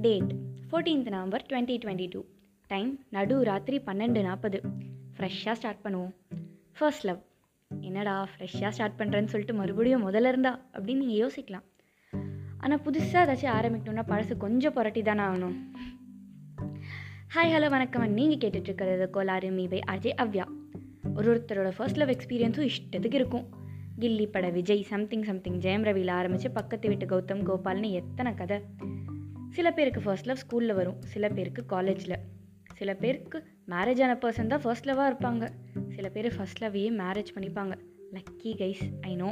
Date fourteenth November twenty twenty two time நடு ராத்திரி பன்னெண்டு நாற்பது ஃப்ரெஷ்ஷாக ஸ்டார்ட் பண்ணுவோம். ஃபர்ஸ்ட் லவ் என்னடா ஃப்ரெஷ்ஷாக ஸ்டார்ட் பண்ணுறேன்னு சொல்லிட்டு மறுபடியும் முதல்ல இருந்தா? அப்படின்னு நீங்கள் யோசிக்கலாம். ஆனால் புதுசாக ஏதாச்சும் ஆரம்பிக்கணும்னா பழசு கொஞ்சம் புரட்டி தானே ஆகணும். ஹாய் ஹலோ வணக்கம். நீங்கள் கேட்டுட்ருக்கிறது கோலாறு மீபை அஜய் அவ்யா. ஒரு ஒருத்தரோட ஃபர்ஸ்ட் லவ் எக்ஸ்பீரியன்ஸும் இஷ்டத்துக்கு இருக்கும். கில்லி பட விஜய் சம்திங் சம்திங் ஜெயம் ரவியில் ஆரம்பித்து பக்கத்து வீட்டு கௌதம் கோபால்னு எத்தனை கதை. சில பேருக்கு ஃபர்ஸ்ட் லவ் ஸ்கூலில் வரும். சில பேருக்கு காலேஜில் சில பேருக்கு மேரேஜ் ஆன பர்சன் தான் ஃபர்ஸ்ட் லவ்வாக இருப்பாங்க. சில பேர் ஃபர்ஸ்ட் லவ்வையே மேரேஜ் பண்ணிப்பாங்க. லக்கி கைஸ் ஐ நோ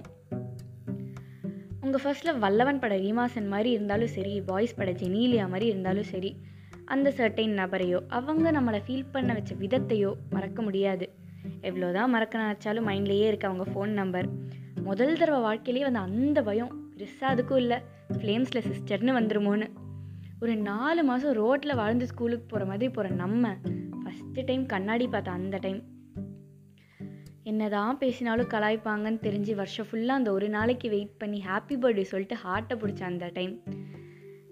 உங்கள் ஃபர்ஸ்ட் லவ் வல்லவன் பட ரீமாசன் மாதிரி இருந்தாலும் சரி பாய்ஸ் பட ஜெனீலியா மாதிரி இருந்தாலும் சரி அந்த சர்டைன் நபரையோ அவங்க நம்மளை ஃபீல் பண்ண வச்ச விதத்தையோ மறக்க முடியாது. எவ்வளோதான் மறக்க நினச்சாலும் மைண்ட்லேயே இருக்க அவங்க ஃபோன் நம்பர் முதல் தடவை வாழ்க்கையிலேயே வந்து அந்த பயம் பெருசாக அதுக்கும் இல்லை. ஃப்ளேம்ஸில் சிஸ்டர்னு வந்துருமோன்னு. ஒரு நாலு மாதம் ரோட்டில் வாழ்ந்து ஸ்கூலுக்கு போகிற மாதிரி போகிற நம்ம. ஃபஸ்ட்டு டைம் கண்ணாடி பார்த்தா அந்த டைம் என்னதான் பேசினாலும் கலாய்ப்பாங்கன்னு தெரிஞ்சு வருஷம் ஃபுல்லாக அந்த ஒரு நாளைக்கு வெயிட் பண்ணி ஹாப்பி பர்த்டே சொல்லிட்டு ஹார்ட்டை பிடிச்ச அந்த டைம்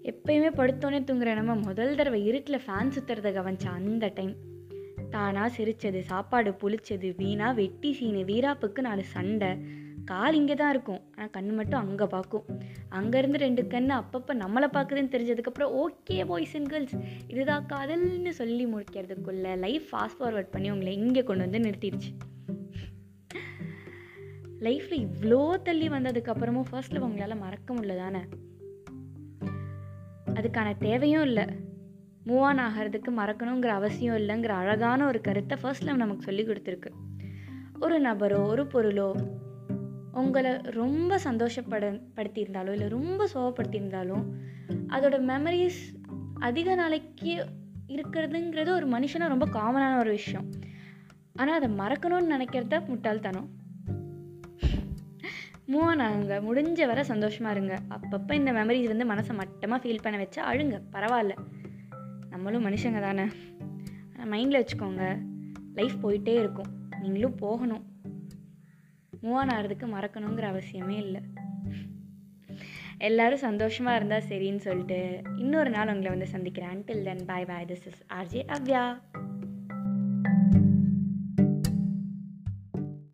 எப்பயுமே படுத்தோன்னே தூங்குற நம்ம முதல் தடவை இருட்டில் ஃபேன் சுற்றுறத கவனிச்ச அந்த டைம் தானாக சிரித்தது சாப்பாடு புளிச்சது வீணாக வெட்டி சீனு வீராப்புக்கு நாலு சண்டை. கால் இங்கே தான் இருக்கும். ஆனால் கண் மட்டும் அங்கே பார்க்கும் அங்கேருந்து ரெண்டு கண் அப்பப்போ நம்மளை பார்க்குதுன்னு தெரிஞ்சதுக்கப்புறம் ஓகே பாய்ஸ் அண்ட் கேர்ள்ஸ் இதுதான் காதல்னு சொல்லி முடிக்கிறதுக்குள்ள லைஃப் ஃபாஸ்ட் ஃபார்வர்ட் பண்ணி உங்களை இங்கே கொண்டு வந்து நிறுத்திடுச்சு. லைஃப்பில் இவ்வளோ தள்ளி வந்ததுக்கப்புறமும் ஃபர்ஸ்ட் லவ் உங்களால் மறக்க முடியல தானே? அதுக்கான தேவையும் இல்லை. மூவ் ஆன் ஆகிறதுக்கு மறக்கணுங்கிற அவசியம் இல்லைங்கிற அழகான ஒரு கருத்தை ஃபர்ஸ்ட் லவ் நமக்கு சொல்லி கொடுத்துருக்கு. ஒரு நபரோ ஒரு பொருளோ உங்களை ரொம்ப சந்தோஷப்பட படுத்தியிருந்தாலோ இல்லை ரொம்ப சோகப்படுத்தியிருந்தாலும் அதோட மெமரிஸ் அதிக நாளைக்கு இருக்கிறதுங்கிறது ஒரு மனுஷனாக ரொம்ப காமனான ஒரு விஷயம். ஆனால் அதை மறக்கணும்னு நினைக்கிறத முட்டாள்தனம். மூவ் ஆன் ஆகுங்க. முடிஞ்ச வரை சந்தோஷமாக இருங்க. அப்பப்போ இந்த மெமரிஸ் வந்து மனசை மட்டமாக ஃபீல் பண்ண வச்சா அழுங்க. பரவாயில்ல. நம்மளும் மனுஷங்க தானே. ஆனால் மைண்டில் வச்சுக்கோங்க. லைஃப் போயிட்டே இருக்கும். நீங்களும் போகணும். மூவ் ஆன் ஆகிறதுக்கு மறக்கணுங்கிற அவசியமே இல்லை. எல்லாரும் சந்தோஷமாக இருந்தால் சரின்னு சொல்லிட்டு இன்னொரு நாள் உங்களை வந்து சந்திக்கிறேன். Until then bye bye this is RJ Avya